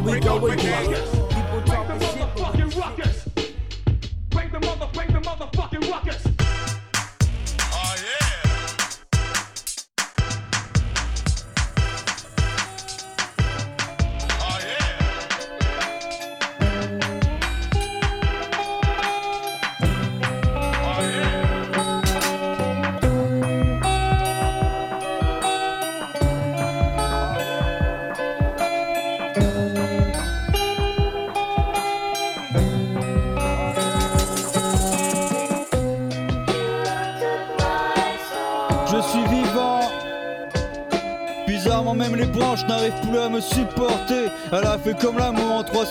We go again.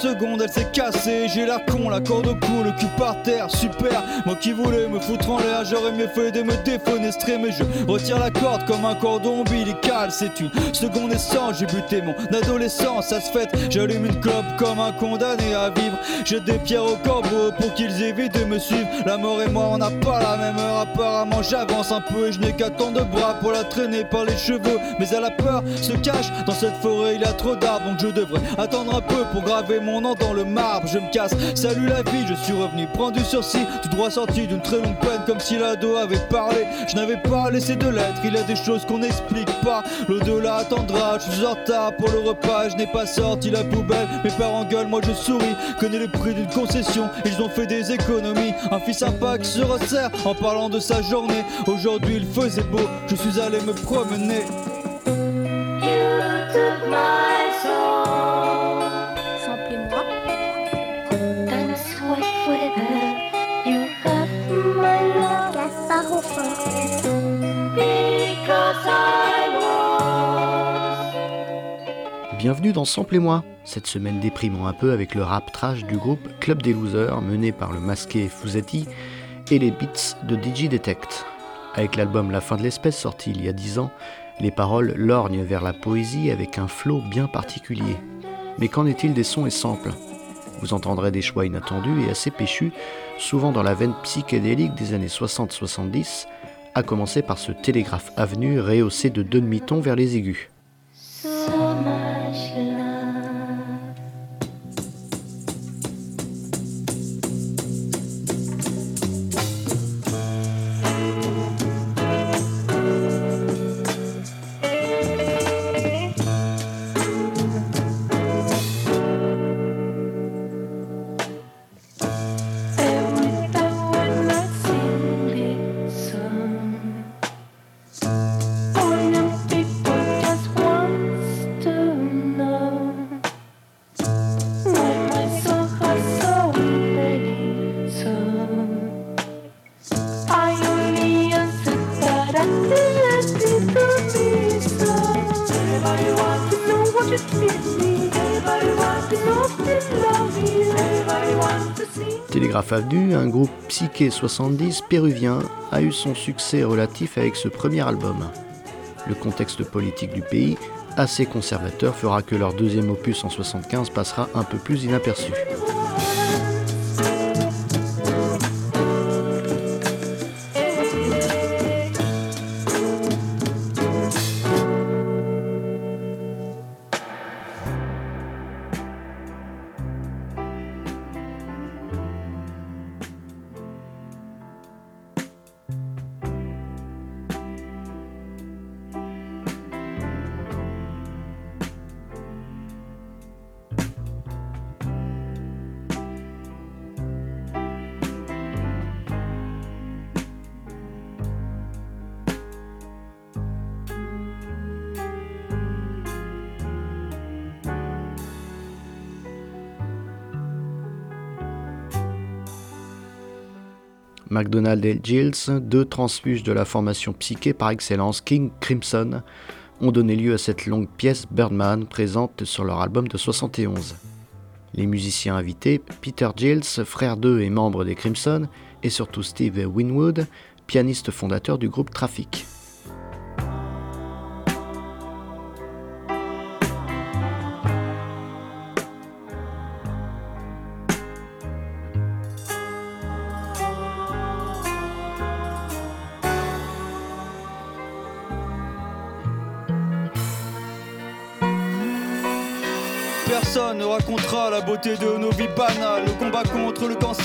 L'amour en 3 secondes, elle s'est cassée. J'ai l'air con, la corde au cou, le cul par terre, super. Moi qui voulais me foutre en l'air, j'aurais mieux fait de me défenestrer. Mais je retire la corde comme un cordon ombilical. C'est une seconde essence, j'ai buté mon adolescence. Ça se fait, j'allume une clope comme un condamné à vivre. J'ai des pierres au corbeau pour qu'ils évitent de me suivre. La mort et moi, on n'a pas la même heure. Apparemment, j'avance un peu et je n'ai qu'à tant de bras pour la traîner par les cheveux. Mais elle a peur, se cache dans cette forêt. Il y a trop d'arbres, donc je devrais attendre un peu pour graver mon nom dans le marbre. Je me casse, salut la vie, je suis revenu prendre du sursis. Tout droit sorti d'une très longue peine, comme si l'ado avait parlé. Je n'avais pas laissé de lettres, il y a des choses qu'on n'explique pas. L'au-delà attendra, je suis en retard pour le repas. Je n'ai pas sorti la poubelle, mes parents gueulent, moi je souris. Connais le prix d'une concession, ils ont fait des économies. Un fils sympa qui se resserre en parlant de sa journée. Aujourd'hui il faisait beau, je suis allé me promener. Bienvenue dans Samplez-moi, cette semaine déprimant un peu avec le rap trash du groupe Club des Losers mené par le masqué Fuzati et les beats de DJ Detect. Avec l'album La fin de l'espèce sorti il y a 10 ans, les paroles lorgnent vers la poésie avec un flow bien particulier. Mais qu'en est-il des sons et samples? Vous entendrez des choix inattendus et assez péchus, souvent dans la veine psychédélique des années 60-70, à commencer par ce télégraphe avenue rehaussé de deux demi-tons vers les aigus. Un groupe psyché 70 péruvien, a eu son succès relatif avec ce premier album. Le contexte politique du pays, assez conservateur, fera que leur deuxième opus en 75 passera un peu plus inaperçu. McDonald et Gilles, deux transfuges de la formation psyché par excellence King Crimson, ont donné lieu à cette longue pièce Birdman présente sur leur album de 71. Les musiciens invités, Peter Gilles, frère d'eux et membre des Crimson, et surtout Steve Winwood, pianiste fondateur du groupe Traffic.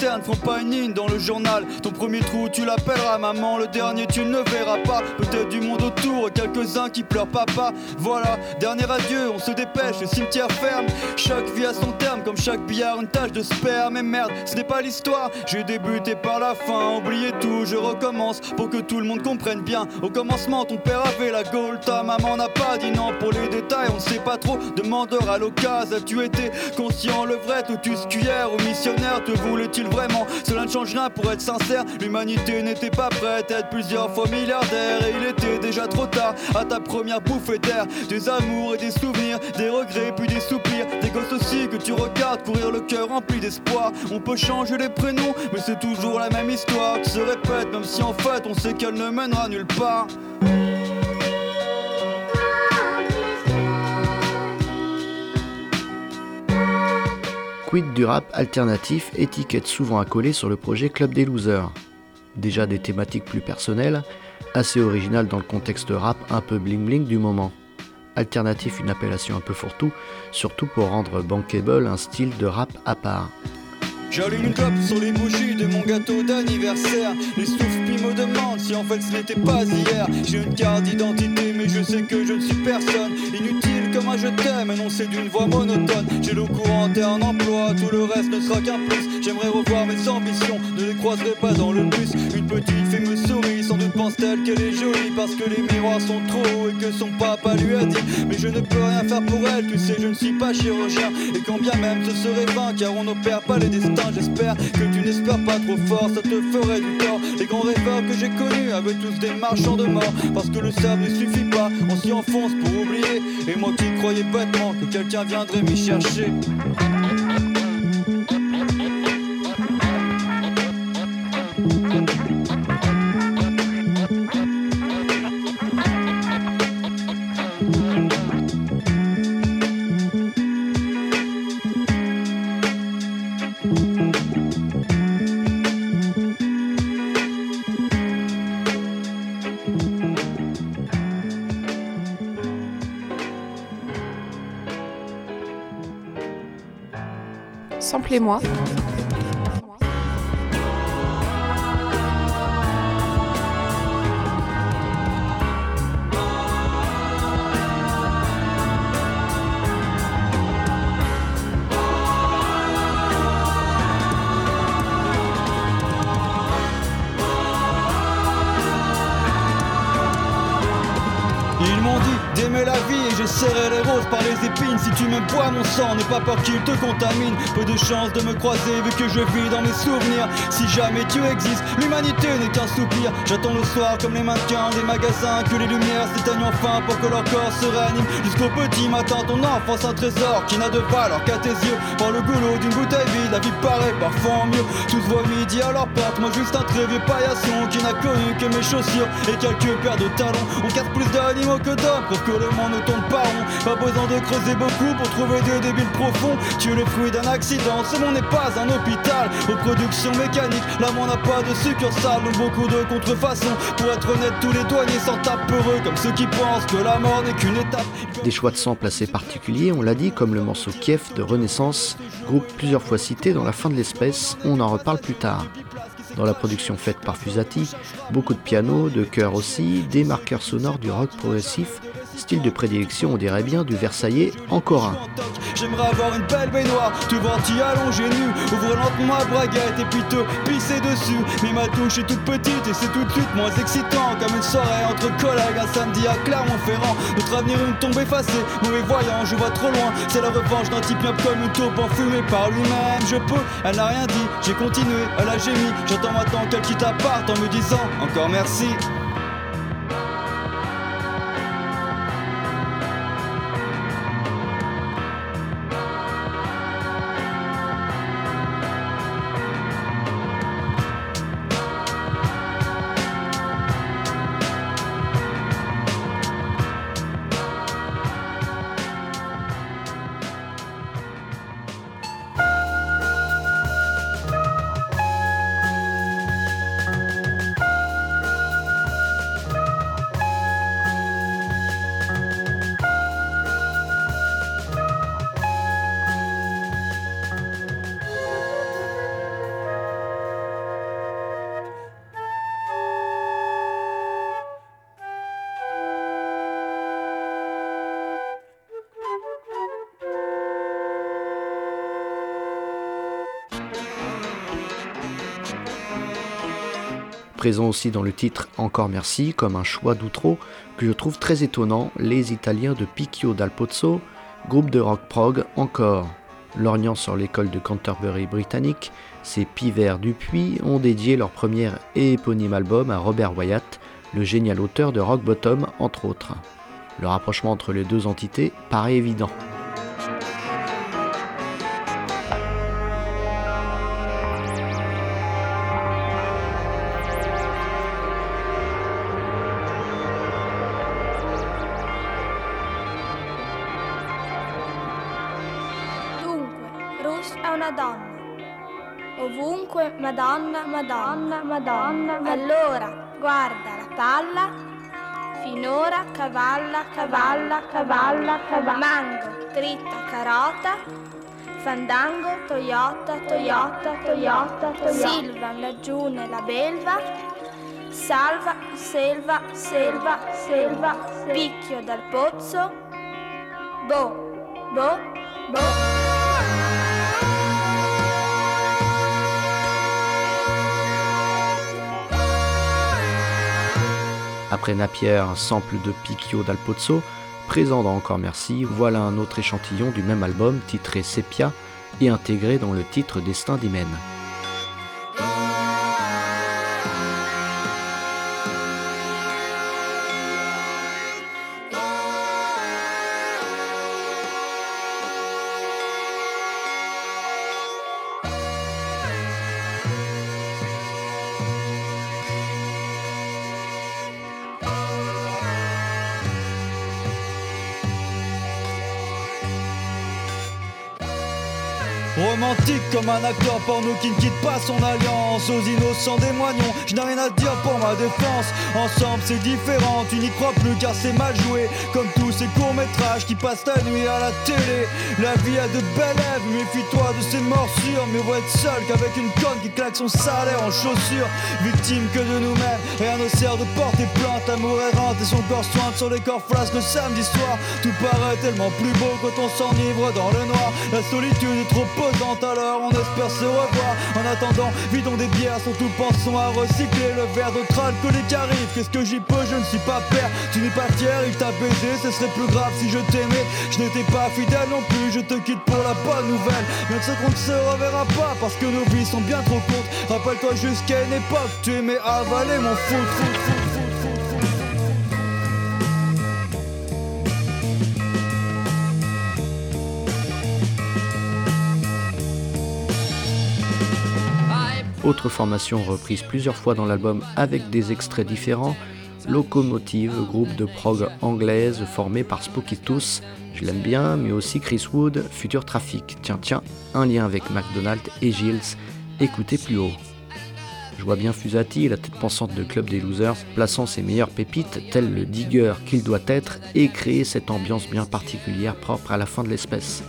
Contre le cancer ne font pas une ligne dans le journal. Ton premier trou, tu l'appelleras maman. Le dernier, tu ne verras pas. Peut-être du monde autour, quelques-uns qui pleurent papa. Voilà, dernier adieu, on se dépêche, le cimetière ferme. Chaque vie a son terme, comme chaque billard, une tache de sperme. Mais merde, ce n'est pas l'histoire. J'ai débuté par la fin, oublié tout, je recommence pour que tout le monde comprenne bien. Au commencement, ton père avait la gaule, ta maman n'a pas dit non pour les détails. On ne sait pas trop, demandeur à l'occasion. As-tu été conscient, le vrai, Totus cuillère ou missionnaire Te voulait-il vraiment Cela ne change rien pour être sincère. L'humanité n'était pas prête à être plusieurs fois milliardaire et il était déjà trop tard à ta première bouffée d'air. Des amours et des souvenirs, des regrets puis des soupirs, des gosses aussi que tu regardes courir le cœur rempli d'espoir. On peut changer les prénoms, mais c'est toujours la même histoire qui se répète, même si en fait on sait qu'elle ne mènera nulle part. Quid du rap alternatif, étiquette souvent accolée sur le projet Club des Losers. Déjà des thématiques plus personnelles, assez originales dans le contexte rap un peu bling bling du moment. Alternatif, une appellation un peu fourre-tout, surtout pour rendre bankable un style de rap à part. J'allume une clope sur les bougies de mon gâteau d'anniversaire. Les souffles puis me demandent si en fait ce n'était pas hier. J'ai une carte d'identité, mais je sais que je ne suis personne. Inutile comme un je t'aime, énoncé d'une voix monotone. J'ai le courant en emploi, tout le reste ne sera qu'un plus. J'aimerais revoir mes ambitions, ne les croiserai pas dans le bus. Une petite fille me sourit, pense-t-elle qu'elle est jolie parce que les miroirs sont trop et que son papa lui a dit. Mais je ne peux rien faire pour elle, tu sais, je ne suis pas chirurgien. Et quand bien même ce serait vain, car on n'opère pas les destins. J'espère que tu n'espères pas trop fort, ça te ferait du tort. Les grands rêveurs que j'ai connus avaient tous des marchands de mort. Parce que le sable ne suffit pas, on s'y enfonce pour oublier. Et moi qui croyais bêtement que quelqu'un viendrait m'y chercher. Samplez-moi. Tu me bois mon sang, n'aie pas peur qu'il te contamine. Peu de chance de me croiser vu que je vis dans mes souvenirs. Si jamais tu existes, l'humanité n'est qu'un soupir. J'attends le soir comme les mannequins des magasins que les lumières s'éteignent enfin pour que leur corps se réanime. Jusqu'au petit matin, ton enfance un trésor qui n'a de valeur qu'à tes yeux. Par le goulot d'une bouteille vide, la vie paraît parfois mieux. Tous voient midi à leur porte, moi juste un très vieux paillasson qui n'a connu que mes chaussures et quelques paires de talons. On casse plus d'animaux que d'hommes, pour que le monde ne tourne pas rond. Pas besoin de creuser beaucoup pour trouver des débiles profonds. Tu es le fruit d'un accident, ce monde n'est pas un hôpital. Reproduction mécanique, l'amour n'a pas de succursale, donc beaucoup de contrefaçons. Pour être honnête, tous les douaniers s'en tapent heureux, comme ceux qui pensent que la mort n'est qu'une étape. Des choix de samples assez particuliers, on l'a dit, comme le morceau Kiev de Renaissance, groupe plusieurs fois cité dans La fin de l'espèce, on en reparle plus tard. Dans la production faite par Fusati, beaucoup de piano, de chœurs aussi, des marqueurs sonores du rock progressif, style de prédilection, on dirait bien, du Versaillais encore un. J'aimerais avoir une belle baignoire, te voir t'y allonger nu, ouvrir lentement la braguette et puis te pisser dessus. Mais ma touche est toute petite et c'est tout de suite moins excitant, comme une soirée entre collègues un samedi à Clermont-Ferrand. Notre avenir une tombe effacée, mauvais voyant, je vois trop loin. C'est la revanche d'un type myope comme une taupe enfumée par lui-même. Je peux, elle n'a rien dit, j'ai continué, elle a gémi. J'attends maintenant qu'elle quitte appart en me disant encore merci. Présent aussi dans le titre Encore merci, comme un choix d'outro que je trouve très étonnant, les Italiens de Picchio dal Pozzo, groupe de rock prog encore. Lorgnant sur l'école de Canterbury britannique, ces pivers du Puy ont dédié leur premier et éponyme album à Robert Wyatt, le génial auteur de Rock Bottom entre autres. Le rapprochement entre les deux entités paraît évident. Ruth è una donna. Ovunque, Madonna, Madonna, Madonna. Allora, guarda la palla. Finora cavalla, cavalla, cavalla, cavalla. Mango, dritta, carota. Fandango, Toyota, Toyota, Toyota, Toyota. Silva, laggiù nella belva. Salva, selva, selva, selva. Picchio dal pozzo. Boh, boh, boh. Après Napier, un sample de Picchio dal Pozzo, présent dans Encore Merci, voilà un autre échantillon du même album titré Sepia et intégré dans le titre Destin d'Hymen. Comme un acteur porno qui ne quitte pas son alliance. Aux innocents des moignons, je n'ai rien à dire pour ma défense. Ensemble c'est différent, tu n'y crois plus car c'est mal joué. Comme tous ces courts métrages qui passent la nuit à la télé. La vie a de belles méfie-toi de ces morsures. Mais vaut être seul qu'avec une conne qui claque son salaire en chaussures. Victime que de nous-mêmes, rien ne sert de porter plainte. Amour errante et son corps sointe sur les corps flasques le samedi soir. Tout paraît tellement plus beau quand on s'enivre dans le noir. La solitude est trop pesante alors on espère se revoir. En attendant, vidons des bières, surtout pensons à recycler Le verre d'autre alcoolique arrive, qu'est-ce que j'y peux, je ne suis pas père. Tu n'es pas fier, il t'a baisé, ce serait plus grave si je t'aimais. Je n'étais pas fidèle non plus, je te quitte pour la bonne nouvelle Même ce qu'on ne se reverra pas parce que nos vies sont bien trop courtes Rappelle-toi jusqu'à une époque, tu aimais avaler mon foot, foot. Autre formation reprise plusieurs fois dans l'album avec des extraits différents, Locomotive, groupe de prog anglaise formé par Spooky Tooth, je l'aime bien, mais aussi Chris Wood, Future Traffic. Tiens, tiens, un lien avec McDonald et Gilles, écoutez plus haut. Je vois bien Fusati, la tête pensante de Club des Losers, plaçant ses meilleures pépites, tel le digger qu'il doit être, et créer cette ambiance bien particulière propre à la fin de l'espèce.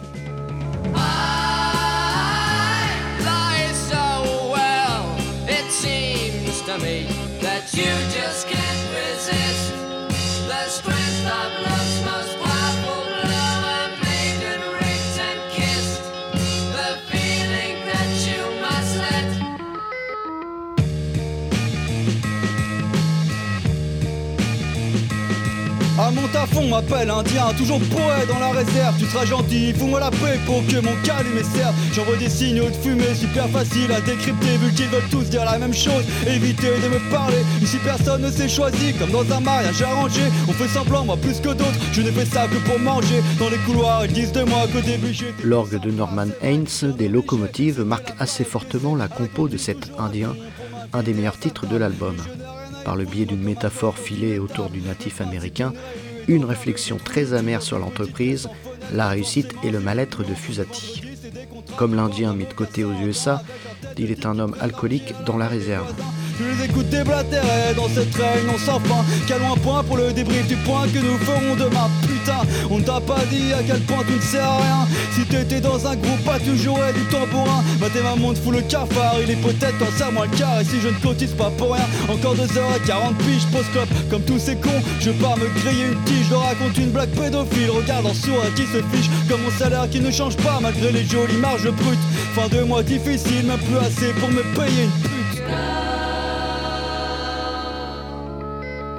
À mon tafon m'appelle indien, toujours poète dans la réserve. Tu seras gentil, fous-moi la paix pour que mon calumet serve. J'envoie des signaux de fumée, super facile à décrypter Vu qu'ils veulent tous dire la même chose, évitez de me parler Ici personne ne s'est choisi, comme dans un mariage arrangé On fait semblant, moi plus que d'autres, je n'ai fait ça que pour manger. Dans les couloirs, ils disent de moi qu'au début j'étais L'orgue de Norman Haynes des locomotives marque assez fortement la compo de cet Indien, un des meilleurs titres de l'album. Par le biais d'une métaphore filée autour du natif américain, une réflexion très amère sur l'entreprise, la réussite et le mal-être de Fusati. Comme l'Indien mis de côté aux USA, il est un homme alcoolique dans la réserve. Je les écoute déblatérer dans cette réunion sans fin Calons un point pour le débrief du point que nous ferons demain. Putain, on t'a pas dit à quel point tu ne sers à rien. Si t'étais dans un groupe, pas tu jouerais du tambourin Bah t'es ma montre fout le cafard, il est peut-être en serre-moi le quart Et si je ne cotise pas pour rien, encore 2h40 piges Pose clope, comme tous ces cons, je pars me griller une tige. Je raconte une blague pédophile, regarde en sourd qui se fiche. Comme mon salaire qui ne change pas malgré les jolies marges brutes. Fin de mois difficile, même plus assez pour me payer une pute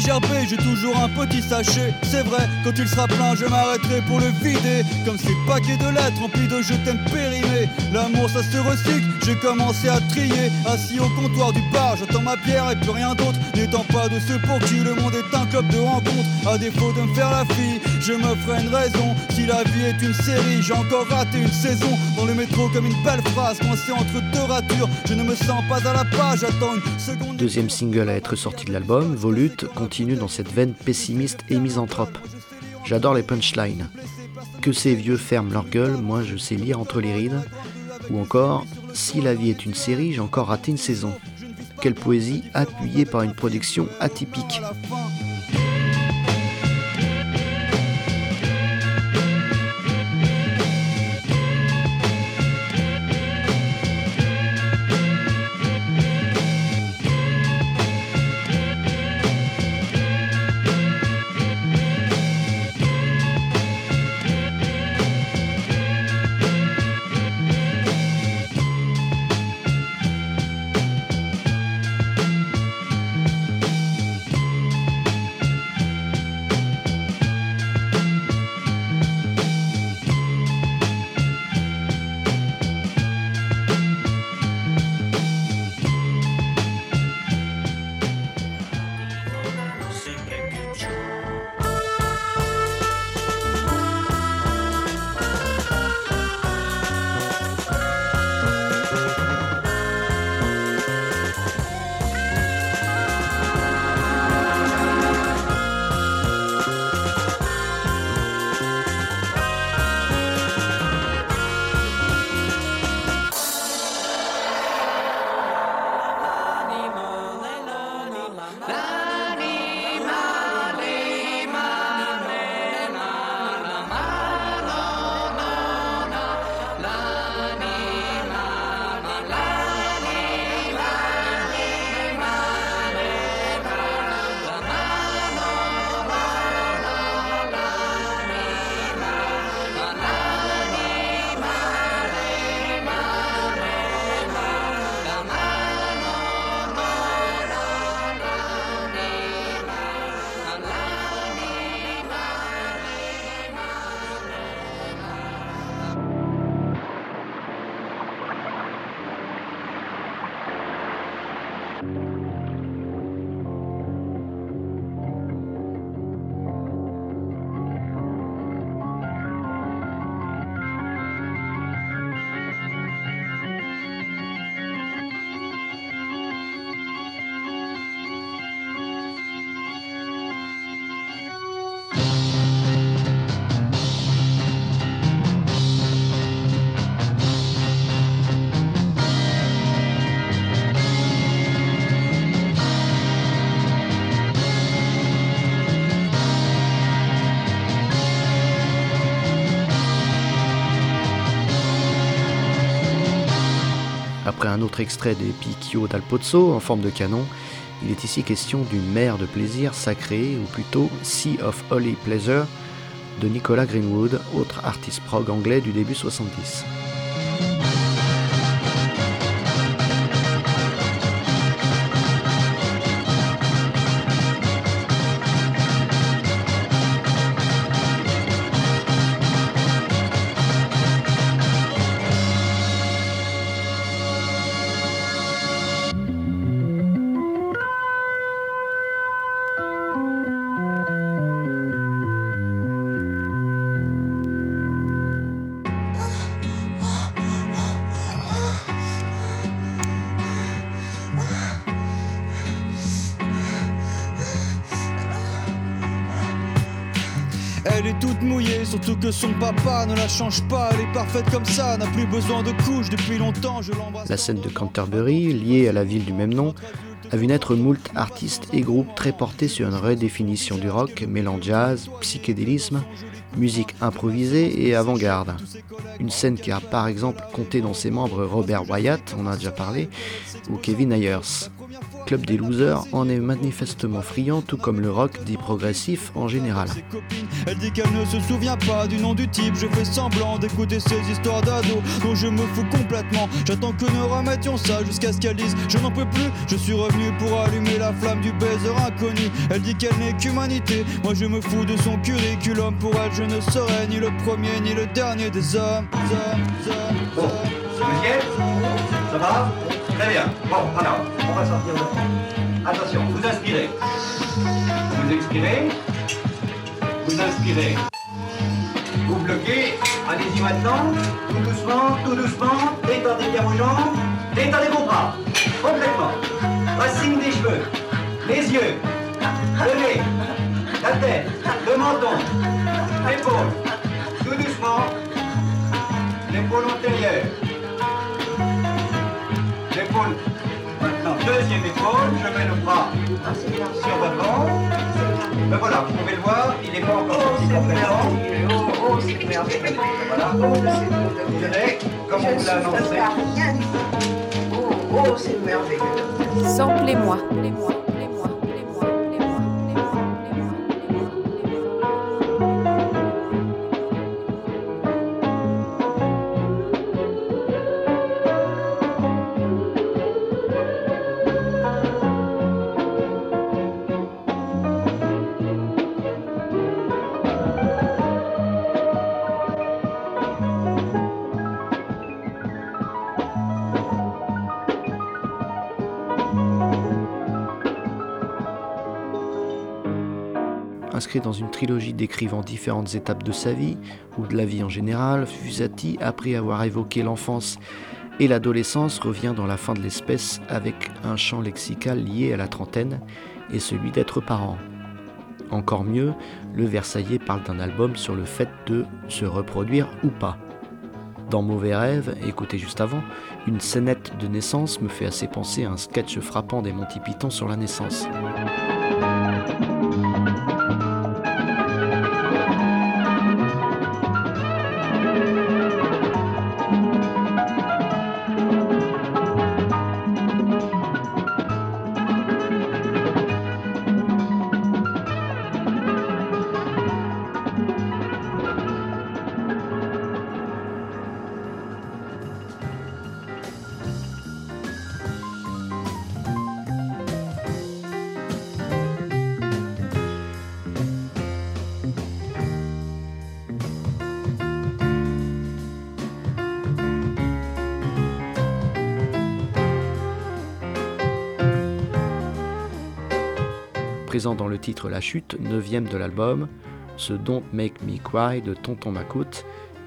j'ai toujours un petit sachet. C'est vrai, quand il sera plein, je m'arrêterai pour le vider. Comme ces paquets de lettres remplis de je t'aime périmés. L'amour, ça se recycle, j'ai commencé à trier. Assis au comptoir du bar, j'attends ma bière et plus rien d'autre. N'étant pas de ceux pour qui le monde est un club de rencontres. À défaut de me faire la fille, je me ferai une raison. Si la vie est une série, j'ai encore raté une saison. Dans le métro, comme une belle phrase, coincée entre deux ratures. Je ne me sens pas à la page, j'attends une seconde. Deuxième single à être sorti de l'album, Volute continue dans cette veine pessimiste et misanthrope. J'adore les punchlines. Que ces vieux ferment leur gueule, moi je sais lire entre les rides. Ou encore, si la vie est une série, j'ai encore raté une saison. Quelle poésie appuyée par une production atypique. Autre extrait des Picchio dal Pozzo en forme de canon, il est ici question d'une mer de plaisir sacré, ou plutôt Sea of Holy Pleasure, de Nicolas Greenwood, autre artiste prog anglais du début 70. Toute mouillée, surtout que son papa ne la change pas. Elle est parfaite comme ça, n'a plus besoin de couches depuis longtemps. Je l'embrasse. La scène de Canterbury, liée à la ville du même nom, a vu naître moult artistes et groupes très portés sur une redéfinition du rock, mêlant jazz, psychédélisme, musique improvisée et avant-garde. Une scène qui a par exemple compté dans ses membres Robert Wyatt, on en a déjà parlé, ou Kevin Ayers. Club des losers en est manifestement friand, tout comme le rock dit progressif en général. Elle dit qu'elle ne se souvient pas du nom du type. Je fais semblant d'écouter ces histoires d'ados dont je me fous complètement. J'attends que nous remettions ça jusqu'à ce qu'elle dise Je n'en peux plus. Je suis revenu pour allumer la flamme du baiser inconnu. Elle dit qu'elle n'est qu'humanité. Moi je me fous de son curriculum. Pour elle, je ne serai ni le premier ni le dernier des hommes. hommes, hommes, Bon, hommes, ça va? Très bien. Bon, alors, on va sortir de Attention, vous inspirez. Vous expirez. Vous inspirez. Vous bloquez. Allez-y maintenant. Tout doucement, tout doucement. Détendez bien vos jambes. Détendez vos bras. Complètement. Racine des cheveux. Les yeux. Le nez. La tête. Le menton. Ben voilà, vous pouvez le voir, il n'est pas encore sorti complètement. Voilà. Vous verrez, comme on vous l'a annoncé. Samplez-moi. Inscrit dans une trilogie décrivant différentes étapes de sa vie, ou de la vie en général, Fusati, après avoir évoqué l'enfance et l'adolescence, revient dans la fin de l'espèce avec un champ lexical lié à la trentaine et celui d'être parent. Encore mieux, le Versaillais parle d'un album sur le fait de se reproduire ou pas. Dans Mauvais Rêve, écouté juste avant, une scénette de naissance me fait assez penser à un sketch frappant des Monty Python sur la naissance. Dans le titre La Chute, 9 de l'album, ce Don't Make Me Cry de Tonton Macoute.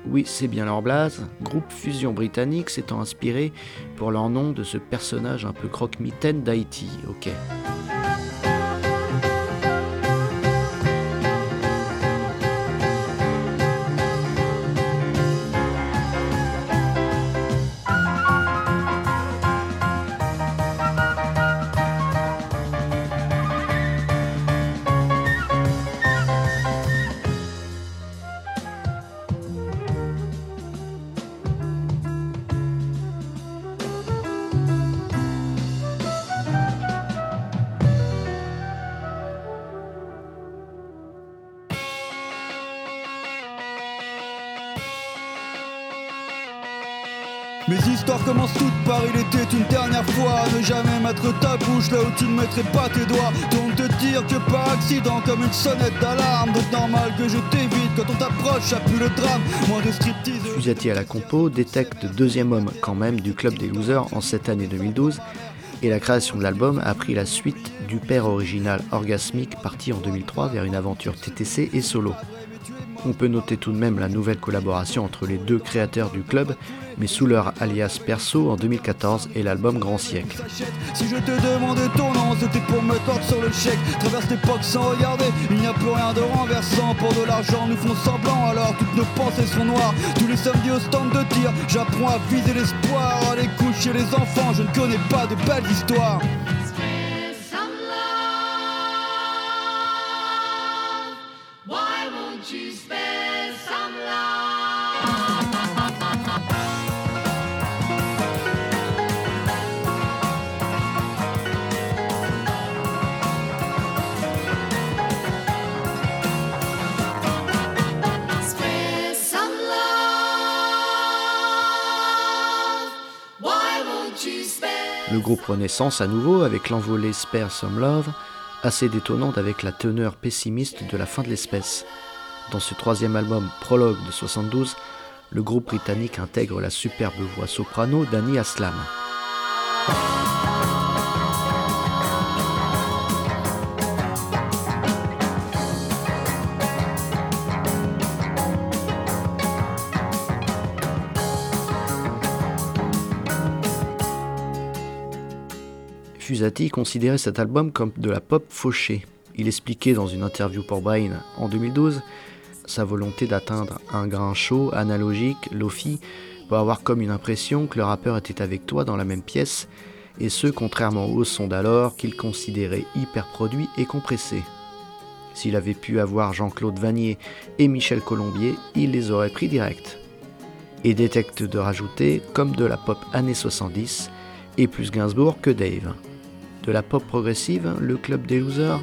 Oui, c'est bien leur blase, groupe fusion britannique s'étant inspiré pour leur nom de ce personnage un peu croque-mitaine d'Haïti, ok. Commencent toutes par il était une dernière fois. Ne jamais mettre ta bouche là où tu ne mettrais pas tes doigts. Donc te dire que par accident, comme une sonnette d'alarme. Donc normal que je t'évite quand on t'approche, ça le drame. Moins de striptease. Fusati à la compo détecte deuxième homme quand même du club des losers en cette année 2012 et la création de l'album a pris la suite du père original orgasmique parti en 2003 vers une aventure TTC et solo. On peut noter tout de même la nouvelle collaboration entre les deux créateurs du club, mais sous leur alias perso en 2014 et l'album Grand Siècle. Si je te demandais ton nom, c'était pour me tordre sur le chèque. Traverse l'époque sans regarder, il n'y a plus rien de renversant. Pour de l'argent, nous font semblant, alors toutes nos pensées sont noires. Tous les samedis au stand de tir, j'apprends à viser l'espoir. À coucher les enfants, je ne connais pas de belles histoires. Groupe renaissance à nouveau avec l'envolée Spare Some Love, assez détonnante avec la teneur pessimiste de la fin de l'espèce. Dans ce troisième album Prologue de 72, le groupe britannique intègre la superbe voix soprano d'Annie Aslam. Considérait cet album comme de la pop fauchée. Il expliquait dans une interview pour Brain en 2012 sa volonté d'atteindre un grain chaud, analogique, lofi, pour avoir comme une impression que le rappeur était avec toi dans la même pièce, et ce contrairement au son d'alors qu'il considérait hyper produit et compressé. S'il avait pu avoir Jean-Claude Vanier et Michel Colombier, il les aurait pris direct. Et détecte de rajouter, comme de la pop années 70, et plus Gainsbourg que Dave. De la pop progressive, le club des losers?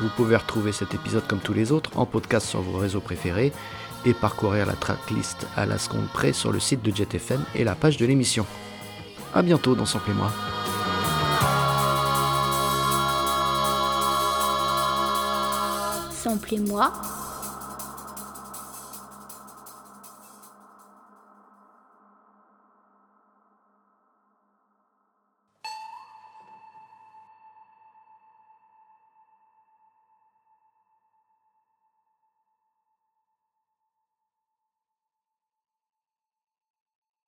Vous pouvez retrouver cet épisode comme tous les autres en podcast sur vos réseaux préférés et parcourir la tracklist à la seconde près sur le site de JetFM et la page de l'émission. A bientôt dans Sample et moi.